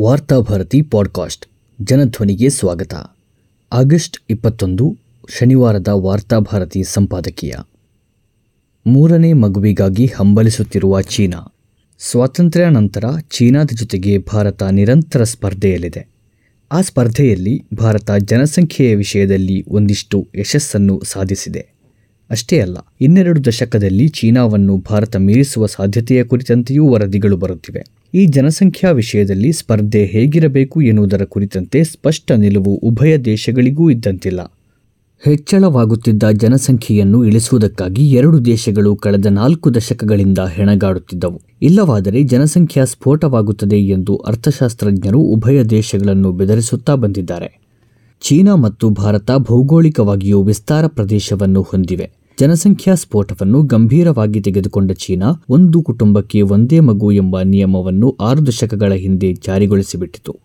Varthabharati podcast ಜನಧ್ವನಿಗೆ ಸ್ವಾಗತ. August ಇಪ್ಪತ್ತೊಂದು, ಶನಿವಾರದ ವಾರ್ತಾಭಾರತಿ ಸಂಪಾದಕೀಯ. ಮೂರನೇ ಮಗುವಿಗಾಗಿ ಹಂಬಲಿಸುತ್ತಿರುವ ಚೀನಾ. ಸ್ವಾತಂತ್ರ್ಯ ನಂತರ ಚೀನಾದ ಜೊತೆಗೆ ಭಾರತ ನಿರಂತರ ಸ್ಪರ್ಧೆಯಲ್ಲಿದೆ. ಆ ಸ್ಪರ್ಧೆಯಲ್ಲಿ ಭಾರತ ಜನಸಂಖ್ಯೆಯ ವಿಷಯದಲ್ಲಿ ಒಂದಿಷ್ಟು ಯಶಸ್ಸನ್ನು ಸಾಧಿಸಿದೆ. ಅಷ್ಟೇ ಅಲ್ಲ, ಇನ್ನೆರಡು ದಶಕದಲ್ಲಿ ಚೀನಾವನ್ನು ಭಾರತ ಮೀರಿಸುವ ಸಾಧ್ಯತೆಯ ಕುರಿತಂತೆಯೂ ವರದಿಗಳು ಬರುತ್ತಿವೆ. ಈ ಜನಸಂಖ್ಯಾ ವಿಷಯದಲ್ಲಿ ಸ್ಪರ್ಧೆ ಹೇಗಿರಬೇಕು ಎನ್ನುವುದರ ಕುರಿತಂತೆ ಸ್ಪಷ್ಟ ನಿಲುವು ಉಭಯ ದೇಶಗಳಿಗೂ ಇದ್ದಂತಿಲ್ಲ. ಹೆಚ್ಚಳವಾಗುತ್ತಿದ್ದ ಜನಸಂಖ್ಯೆಯನ್ನು ಇಳಿಸುವುದಕ್ಕಾಗಿ ಎರಡು ದೇಶಗಳು ಕಳೆದ ನಾಲ್ಕು ದಶಕಗಳಿಂದ ಹೆಣಗಾಡುತ್ತಿದ್ದವು. ಇಲ್ಲವಾದರೆ ಜನಸಂಖ್ಯಾ ಸ್ಫೋಟವಾಗುತ್ತದೆ ಎಂದು ಅರ್ಥಶಾಸ್ತ್ರಜ್ಞರು ಉಭಯ ದೇಶಗಳನ್ನು ಬೆದರಿಸುತ್ತಾ ಬಂದಿದ್ದಾರೆ. ಚೀನಾ ಮತ್ತು ಭಾರತ ಭೌಗೋಳಿಕವಾಗಿಯೂ ವಿಸ್ತಾರ ಪ್ರದೇಶವನ್ನು ಹೊಂದಿವೆ. ಜನಸಂಖ್ಯಾ ಸ್ಫೋಟವನ್ನು ಗಂಭೀರವಾಗಿ ತೆಗೆದುಕೊಂಡ ಚೀನಾ ಒಂದು ಕುಟುಂಬಕ್ಕೆ ಒಂದೇ ಮಗು ಎಂಬ ನಿಯಮವನ್ನು ಆರು ದಶಕಗಳ ಹಿಂದೆ ಜಾರಿಗೊಳಿಸಿಬಿಟ್ಟಿತು.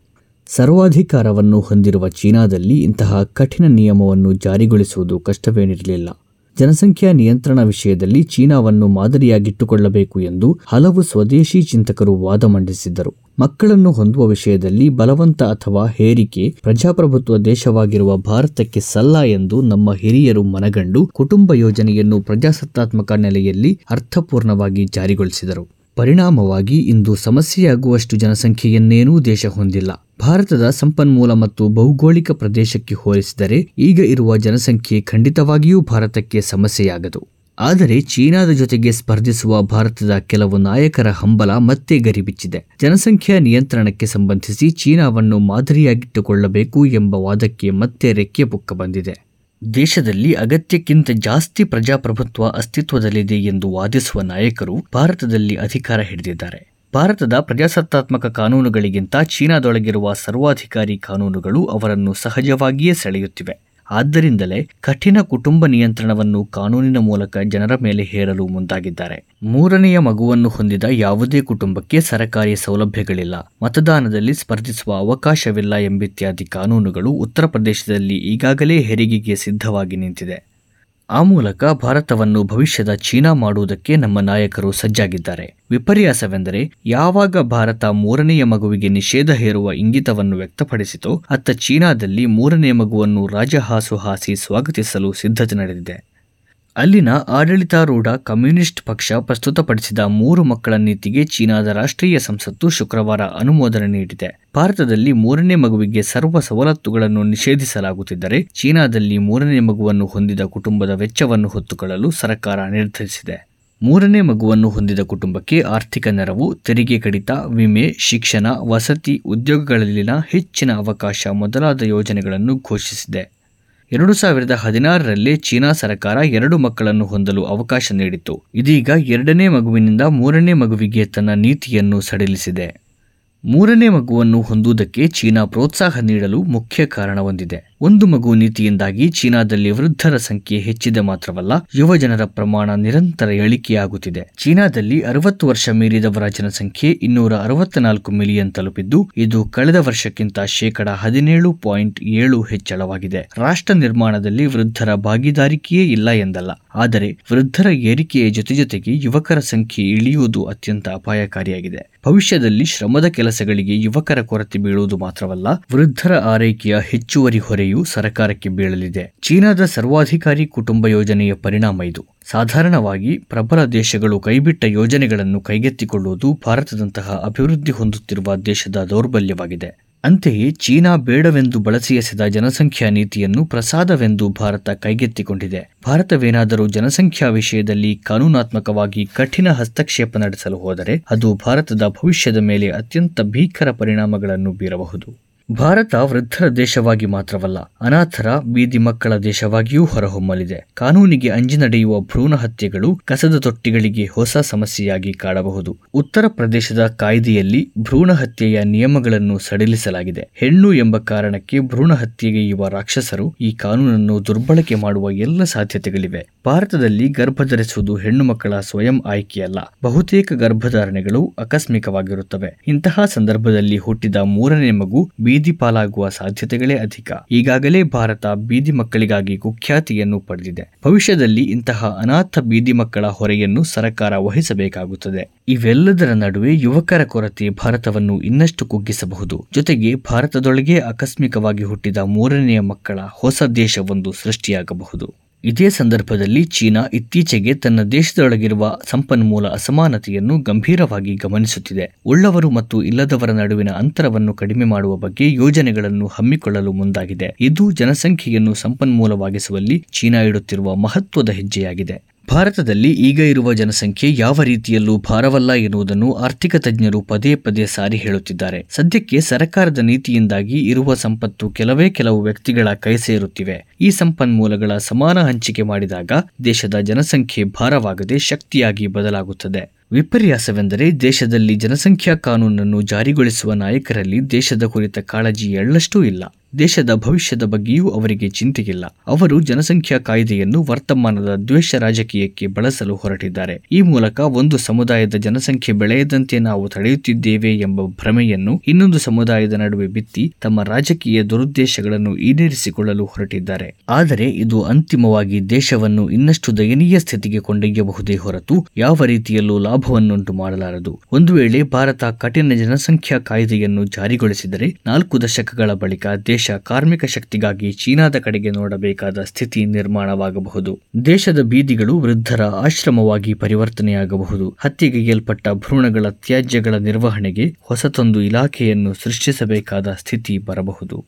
ಸರ್ವಾಧಿಕಾರವನ್ನು ಹೊಂದಿರುವ ಚೀನಾದಲ್ಲಿ ಇಂತಹ ಕಠಿಣ ನಿಯಮವನ್ನು ಜಾರಿಗೊಳಿಸುವುದು ಕಷ್ಟವೇನಿರಲಿಲ್ಲ. ಜನಸಂಖ್ಯಾ ನಿಯಂತ್ರಣ ವಿಷಯದಲ್ಲಿ ಚೀನಾವನ್ನು ಮಾದರಿಯಾಗಿಟ್ಟುಕೊಳ್ಳಬೇಕು ಎಂದು ಹಲವು ಸ್ವದೇಶಿ ಚಿಂತಕರು ವಾದ ಮಂಡಿಸಿದ್ದರು. ಮಕ್ಕಳನ್ನು ಹೊಂದುವ ವಿಷಯದಲ್ಲಿ ಬಲವಂತ ಅಥವಾ ಹೇರಿಕೆ ಪ್ರಜಾಪ್ರಭುತ್ವ ದೇಶವಾಗಿರುವ ಭಾರತಕ್ಕೆ ಸಲ್ಲ ಎಂದು ನಮ್ಮ ಹಿರಿಯರು ಮನಗಂಡು ಕುಟುಂಬ ಯೋಜನೆಯನ್ನು ಪ್ರಜಾಸತ್ತಾತ್ಮಕ ನೆಲೆಯಲ್ಲಿ ಅರ್ಥಪೂರ್ಣವಾಗಿ ಜಾರಿಗೊಳಿಸಿದರು. ಪರಿಣಾಮವಾಗಿ ಇಂದು ಸಮಸ್ಯೆಯಾಗುವಷ್ಟು ಜನಸಂಖ್ಯೆಯನ್ನೇನೂ ದೇಶ ಹೊಂದಿಲ್ಲ. ಭಾರತದ ಸಂಪನ್ಮೂಲ ಮತ್ತು ಭೌಗೋಳಿಕ ಪ್ರದೇಶಕ್ಕೆ ಹೋಲಿಸಿದರೆ ಈಗ ಇರುವ ಜನಸಂಖ್ಯೆ ಖಂಡಿತವಾಗಿಯೂ ಭಾರತಕ್ಕೆ ಸಮಸ್ಯೆಯಾಗದು. ಆದರೆ ಚೀನಾದ ಜೊತೆಗೆ ಸ್ಪರ್ಧಿಸುವ ಭಾರತದ ಕೆಲವು ನಾಯಕರ ಹಂಬಲ ಮತ್ತೆ ಗರಿಬಿಚ್ಚಿದೆ. ಜನಸಂಖ್ಯಾ ನಿಯಂತ್ರಣಕ್ಕೆ ಸಂಬಂಧಿಸಿ ಚೀನಾವನ್ನು ಮಾದರಿಯಾಗಿಟ್ಟುಕೊಳ್ಳಬೇಕು ಎಂಬ ವಾದಕ್ಕೆ ಮತ್ತೆ ರೆಕ್ಕೆ ಪುಕ್ಕ ಬಂದಿದೆ. ದೇಶದಲ್ಲಿ ಅಗತ್ಯಕ್ಕಿಂತ ಜಾಸ್ತಿ ಪ್ರಜಾಪ್ರಭುತ್ವ ಅಸ್ತಿತ್ವದಲ್ಲಿದೆ ಎಂದು ವಾದಿಸುವ ನಾಯಕರು ಭಾರತದಲ್ಲಿ ಅಧಿಕಾರ ಹಿಡಿದಿದ್ದಾರೆ. ಭಾರತದ ಪ್ರಜಾಸತ್ತಾತ್ಮಕ ಕಾನೂನುಗಳಿಗಿಂತ ಚೀನಾದೊಳಗಿರುವ ಸರ್ವಾಧಿಕಾರಿ ಕಾನೂನುಗಳು ಅವರನ್ನು ಸಹಜವಾಗಿಯೇ ಸೆಳೆಯುತ್ತಿವೆ. ಆದ್ದರಿಂದಲೇ ಕಠಿಣ ಕುಟುಂಬ ನಿಯಂತ್ರಣವನ್ನು ಕಾನೂನಿನ ಮೂಲಕ ಜನರ ಮೇಲೆ ಹೇರಲು ಮುಂದಾಗಿದ್ದಾರೆ. ಮೂರನೆಯ ಮಗುವನ್ನು ಹೊಂದಿದ ಯಾವುದೇ ಕುಟುಂಬಕ್ಕೆ ಸರಕಾರಿ ಸೌಲಭ್ಯಗಳಿಲ್ಲ. ಮತದಾನದಲ್ಲಿ ಸ್ಪರ್ಧಿಸುವ ಅವಕಾಶವಿಲ್ಲ ಎಂಬಿತ್ಯಾದಿ ಕಾನೂನುಗಳು ಉತ್ತರ ಪ್ರದೇಶದಲ್ಲಿ ಈಗಾಗಲೇ ಹೆರಿಗೆಗೆ ಸಿದ್ಧವಾಗಿ ನಿಂತಿದೆ. ಆ ಮೂಲಕ ಭಾರತವನ್ನು ಭವಿಷ್ಯದ ಚೀನಾ ಮಾಡುವುದಕ್ಕೆ ನಮ್ಮ ನಾಯಕರು ಸಜ್ಜಾಗಿದ್ದಾರೆ. ವಿಪರ್ಯಾಸವೆಂದರೆ ಯಾವಾಗ ಭಾರತ ಮೂರನೆಯ ಮಗುವಿಗೆ ನಿಷೇಧ ಹೇರುವ ಇಂಗಿತವನ್ನು ವ್ಯಕ್ತಪಡಿಸಿತೋ, ಅತ್ತ ಚೀನಾದಲ್ಲಿ ಮೂರನೇ ಮಗುವನ್ನು ರಾಜಹಾಸು ಹಾಸಿ ಸ್ವಾಗತಿಸಲು ಸಿದ್ಧತೆ ನಡೆದಿದೆ. ಅಲ್ಲಿನ ಆಡಳಿತಾರೂಢ ಕಮ್ಯುನಿಸ್ಟ್ ಪಕ್ಷ ಪ್ರಸ್ತುತಪಡಿಸಿದ ಮೂರು ಮಕ್ಕಳ ನೀತಿಗೆ ಚೀನಾದ ರಾಷ್ಟ್ರೀಯ ಸಂಸತ್ತು ಶುಕ್ರವಾರ ಅನುಮೋದನೆ ನೀಡಿದೆ. ಭಾರತದಲ್ಲಿ ಮೂರನೇ ಮಗುವಿಗೆ ಸರ್ವ ಸವಲತ್ತುಗಳನ್ನು ನಿಷೇಧಿಸಲಾಗುತ್ತಿದ್ದರೆ ಚೀನಾದಲ್ಲಿ ಮೂರನೇ ಮಗುವನ್ನು ಹೊಂದಿದ ಕುಟುಂಬದ ವೆಚ್ಚವನ್ನು ಹೊತ್ತುಕೊಳ್ಳಲು ಸರ್ಕಾರ ನಿರ್ಧರಿಸಿದೆ. ಮೂರನೇ ಮಗುವನ್ನು ಹೊಂದಿದ ಕುಟುಂಬಕ್ಕೆ ಆರ್ಥಿಕ ನೆರವು, ತೆರಿಗೆ ಕಡಿತ, ವಿಮೆ, ಶಿಕ್ಷಣ, ವಸತಿ, ಉದ್ಯೋಗಗಳಲ್ಲಿನ ಹೆಚ್ಚಿನ ಅವಕಾಶ ಮೊದಲಾದ ಯೋಜನೆಗಳನ್ನು ಘೋಷಿಸಿದೆ. ಎರಡು ಸಾವಿರದ ಹದಿನಾರರಲ್ಲಿ ಚೀನಾ ಸರ್ಕಾರ ಎರಡು ಮಕ್ಕಳನ್ನು ಹೊಂದಲು ಅವಕಾಶ ನೀಡಿತ್ತು. ಇದೀಗ ಎರಡನೇ ಮಗುವಿನಿಂದ ಮೂರನೇ ಮಗುವಿಗೆ ತನ್ನ ನೀತಿಯನ್ನು ಸಡಿಲಿಸಿದೆ. ಮೂರನೇ ಮಗುವನ್ನು ಹೊಂದುವುದಕ್ಕೆ ಚೀನಾ ಪ್ರೋತ್ಸಾಹ ನೀಡಲು ಮುಖ್ಯ ಕಾರಣ ಹೊಂದಿದೆ. ಒಂದು ಮಗು ನೀತಿಯಿಂದಾಗಿ ಚೀನಾದಲ್ಲಿ ವೃದ್ಧರ ಸಂಖ್ಯೆ ಹೆಚ್ಚಿದೆ ಮಾತ್ರವಲ್ಲ, ಯುವ ಜನರ ಪ್ರಮಾಣ ನಿರಂತರ ಇಳಿಕೆಯಾಗುತ್ತಿದೆ ಚೀನಾದಲ್ಲಿ ಅರವತ್ತು ವರ್ಷ ಮೀರಿದವರ ಜನಸಂಖ್ಯೆ ಇನ್ನೂರ ಅರವತ್ನಾಲ್ಕು ಮಿಲಿಯನ್ ತಲುಪಿದ್ದು, ಇದು ಕಳೆದ ವರ್ಷಕ್ಕಿಂತ ಶೇಕಡ ಹದಿನೇಳು ಪಾಯಿಂಟ್ ಏಳು ಹೆಚ್ಚಳವಾಗಿದೆ. ರಾಷ್ಟ್ರ ನಿರ್ಮಾಣದಲ್ಲಿ ವೃದ್ಧರ ಭಾಗಿದಾರಿಕೆಯೇ ಇಲ್ಲ ಎಂದಲ್ಲ, ಆದರೆ ವೃದ್ಧರ ಏರಿಕೆಯ ಜೊತೆ ಜೊತೆಗೆ ಯುವಕರ ಸಂಖ್ಯೆ ಇಳಿಯುವುದು ಅತ್ಯಂತ ಅಪಾಯಕಾರಿಯಾಗಿದೆ. ಭವಿಷ್ಯದಲ್ಲಿ ಶ್ರಮದ ಕೆಲಸಗಳಿಗೆ ಯುವಕರ ಕೊರತೆ ಬೀಳುವುದು ಮಾತ್ರವಲ್ಲ, ವೃದ್ಧರ ಆರೈಕೆಯ ಹೆಚ್ಚುವರಿ ಹೊರೆಯು ಸರ್ಕಾರಕ್ಕೆ ಬೀಳಲಿದೆ. ಚೀನಾದ ಸರ್ವಾಧಿಕಾರಿ ಕುಟುಂಬ ಯೋಜನೆಯ ಪರಿಣಾಮ ಇದು. ಸಾಧಾರಣವಾಗಿ ಪ್ರಬಲ ದೇಶಗಳು ಕೈಬಿಟ್ಟ ಯೋಜನೆಗಳನ್ನು ಕೈಗೆತ್ತಿಕೊಳ್ಳುವುದು ಭಾರತದಂತಹ ಅಭಿವೃದ್ಧಿ ಹೊಂದುತ್ತಿರುವ ದೇಶದ ದೌರ್ಬಲ್ಯವಾಗಿದೆ. ಅಂತೆಯೇ ಚೀನಾ ಬೇಡವೆಂದು ಬಳಸಿ ಜನಸಂಖ್ಯಾ ನೀತಿಯನ್ನು ಪ್ರಸಾದವೆಂದು ಭಾರತ ಕೈಗೆತ್ತಿಕೊಂಡಿದೆ. ಭಾರತವೇನಾದರೂ ಜನಸಂಖ್ಯಾ ವಿಷಯದಲ್ಲಿ ಕಾನೂನಾತ್ಮಕವಾಗಿ ಕಠಿಣ ಹಸ್ತಕ್ಷೇಪ ನಡೆಸಲು ಹೋದರೆ ಅದು ಭಾರತದ ಭವಿಷ್ಯದ ಮೇಲೆ ಅತ್ಯಂತ ಭೀಕರ ಪರಿಣಾಮಗಳನ್ನು ಬೀರಬಹುದು. ಭಾರತ ವೃದ್ಧರ ದೇಶವಾಗಿ ಮಾತ್ರವಲ್ಲ, ಅನಾಥರ ಬೀದಿ ಮಕ್ಕಳ ದೇಶವಾಗಿಯೂ ಹೊರಹೊಮ್ಮಲಿದೆ. ಕಾನೂನಿಗೆ ಅಂಜಿ ನಡೆಯುವ ಭ್ರೂಣ ಹತ್ಯೆಗಳು ಕಸದ ತೊಟ್ಟಿಗಳಿಗೆ ಹೊಸ ಸಮಸ್ಯೆಯಾಗಿ ಕಾಡಬಹುದು. ಉತ್ತರ ಪ್ರದೇಶದ ಕಾಯ್ದೆಯಲ್ಲಿ ಭ್ರೂಣ ಹತ್ಯೆಯ ನಿಯಮಗಳನ್ನು ಸಡಿಲಿಸಲಾಗಿದೆ. ಹೆಣ್ಣು ಎಂಬ ಕಾರಣಕ್ಕೆ ಭ್ರೂಣ ಹತ್ಯೆಗೈಯುವ ರಾಕ್ಷಸರು ಈ ಕಾನೂನನ್ನು ದುರ್ಬಳಕೆ ಮಾಡುವ ಎಲ್ಲ ಸಾಧ್ಯತೆಗಳಿವೆ. ಭಾರತದಲ್ಲಿ ಗರ್ಭಧರಿಸುವುದು ಹೆಣ್ಣು ಮಕ್ಕಳ ಸ್ವಯಂ ಆಯ್ಕೆಯಲ್ಲ, ಬಹುತೇಕ ಗರ್ಭಧಾರಣೆಗಳು ಆಕಸ್ಮಿಕವಾಗಿರುತ್ತವೆ. ಇಂತಹ ಸಂದರ್ಭದಲ್ಲಿ ಹುಟ್ಟಿದ ಮೂರನೇ ಮಗು ಬೀದಿ ಪಾಲಾಗುವ ಸಾಧ್ಯತೆಗಳೇ ಅಧಿಕ. ಈಗಾಗಲೇ ಭಾರತ ಬೀದಿ ಮಕ್ಕಳಿಗಾಗಿ ಕುಖ್ಯಾತಿಯನ್ನು ಪಡೆದಿದೆ. ಭವಿಷ್ಯದಲ್ಲಿ ಇಂತಹ ಅನಾಥ ಬೀದಿ ಮಕ್ಕಳ ಹೊರೆಯನ್ನು ಸರ್ಕಾರ ವಹಿಸಬೇಕಾಗುತ್ತದೆ. ಇವೆಲ್ಲದರ ನಡುವೆ ಯುವಕರ ಕೊರತೆ ಭಾರತವನ್ನು ಇನ್ನಷ್ಟು ಕುಗ್ಗಿಸಬಹುದು. ಜೊತೆಗೆ ಭಾರತದೊಳಗೆ ಆಕಸ್ಮಿಕವಾಗಿ ಹುಟ್ಟಿದ ಮೂರನೆಯ ಮಕ್ಕಳ ಹೊಸ ದೇಶವೊಂದು ಸೃಷ್ಟಿಯಾಗಬಹುದು. ಇದೇ ಸಂದರ್ಭದಲ್ಲಿ ಚೀನಾ ಇತ್ತೀಚೆಗೆ ತನ್ನ ದೇಶದೊಳಗಿರುವ ಸಂಪನ್ಮೂಲ ಅಸಮಾನತೆಯನ್ನು ಗಂಭೀರವಾಗಿ ಗಮನಿಸುತ್ತಿದೆ. ಉಳ್ಳವರು ಮತ್ತು ಇಲ್ಲದವರ ನಡುವಿನ ಅಂತರವನ್ನು ಕಡಿಮೆ ಮಾಡುವ ಬಗ್ಗೆ ಯೋಜನೆಗಳನ್ನು ಹಮ್ಮಿಕೊಳ್ಳಲು ಮುಂದಾಗಿದೆ. ಇದು ಜನಸಂಖ್ಯೆಯನ್ನು ಸಂಪನ್ಮೂಲವಾಗಿಸುವಲ್ಲಿ ಚೀನಾ ಇಡುತ್ತಿರುವ ಮಹತ್ವದ ಹೆಜ್ಜೆಯಾಗಿದೆ. ಭಾರತದಲ್ಲಿ ಈಗ ಇರುವ ಜನಸಂಖ್ಯೆ ಯಾವ ರೀತಿಯಲ್ಲೂ ಭಾರವಲ್ಲ ಎನ್ನುವುದನ್ನು ಆರ್ಥಿಕ ತಜ್ಞರು ಪದೇ ಪದೇ ಸಾರಿ ಹೇಳುತ್ತಿದ್ದಾರೆ. ಸದ್ಯಕ್ಕೆ ಸರ್ಕಾರದ ನೀತಿಯಿಂದಾಗಿ ಇರುವ ಸಂಪತ್ತು ಕೆಲವೇ ಕೆಲವು ವ್ಯಕ್ತಿಗಳ ಕೈ ಸೇರುತ್ತಿವೆ. ಈ ಸಂಪನ್ಮೂಲಗಳ ಸಮಾನ ಹಂಚಿಕೆ ಮಾಡಿದಾಗ ದೇಶದ ಜನಸಂಖ್ಯೆ ಭಾರವಾಗದೆ ಶಕ್ತಿಯಾಗಿ ಬದಲಾಗುತ್ತದೆ. ವಿಪರ್ಯಾಸವೆಂದರೆ ದೇಶದಲ್ಲಿ ಜನಸಂಖ್ಯಾ ಕಾನೂನನ್ನು ಜಾರಿಗೊಳಿಸುವ ನಾಯಕರಲ್ಲಿ ದೇಶದ ಕುರಿತ ಕಾಳಜಿ ಎಳ್ಳಷ್ಟೂ ಇಲ್ಲ. ದೇಶದ ಭವಿಷ್ಯದ ಬಗ್ಗೆಯೂ ಅವರಿಗೆ ಚಿಂತೆಯಿಲ್ಲ ಅವರು ಜನಸಂಖ್ಯಾ ಕಾಯ್ದೆಯನ್ನು ವರ್ತಮಾನದ ದ್ವೇಷ ರಾಜಕೀಯಕ್ಕೆ ಬಳಸಲು ಹೊರಟಿದ್ದಾರೆ. ಈ ಮೂಲಕ ಒಂದು ಸಮುದಾಯದ ಜನಸಂಖ್ಯೆ ಬೆಳೆಯದಂತೆ ನಾವು ತಡೆಯುತ್ತಿದ್ದೇವೆ ಎಂಬ ಭ್ರಮೆಯನ್ನು ಇನ್ನೊಂದು ಸಮುದಾಯದ ನಡುವೆ ಬಿತ್ತಿ ತಮ್ಮ ರಾಜಕೀಯ ದುರುದ್ದೇಶಗಳನ್ನು ಈಡೇರಿಸಿಕೊಳ್ಳಲು ಹೊರಟಿದ್ದಾರೆ. ಆದರೆ ಇದು ಅಂತಿಮವಾಗಿ ದೇಶವನ್ನು ಇನ್ನಷ್ಟು ದಯನೀಯ ಸ್ಥಿತಿಗೆ ಕೊಂಡೊಯ್ಯಬಹುದೇ ಹೊರತು ಯಾವ ರೀತಿಯಲ್ಲೂ ಲಾಭವನ್ನುಂಟು ಮಾಡಲಾರದು. ಒಂದು ವೇಳೆ ಭಾರತ ಕಠಿಣ ಜನಸಂಖ್ಯಾ ಕಾಯ್ದೆಯನ್ನು ಜಾರಿಗೊಳಿಸಿದರೆ ನಾಲ್ಕು ದಶಕಗಳ ಬಳಿಕ ದೇಶ ಕಾರ್ಮಿಕ ಶಕ್ತಿಗಾಗಿ ಚೀನಾದ ಕಡೆಗೆ ನೋಡಬೇಕಾದ ಸ್ಥಿತಿ ನಿರ್ಮಾಣವಾಗಬಹುದು. ದೇಶದ ಬೀದಿಗಳು ವೃದ್ಧರ ಆಶ್ರಮವಾಗಿ ಪರಿವರ್ತನೆಯಾಗಬಹುದು. ಹತ್ಯೆಗೈಯಲ್ಪಟ್ಟ ಭ್ರೂಣಗಳ ತ್ಯಾಜ್ಯಗಳ ನಿರ್ವಹಣೆಗೆ ಹೊಸತೊಂದು ಇಲಾಖೆಯನ್ನು ಸೃಷ್ಟಿಸಬೇಕಾದ ಸ್ಥಿತಿ ಬರಬಹುದು.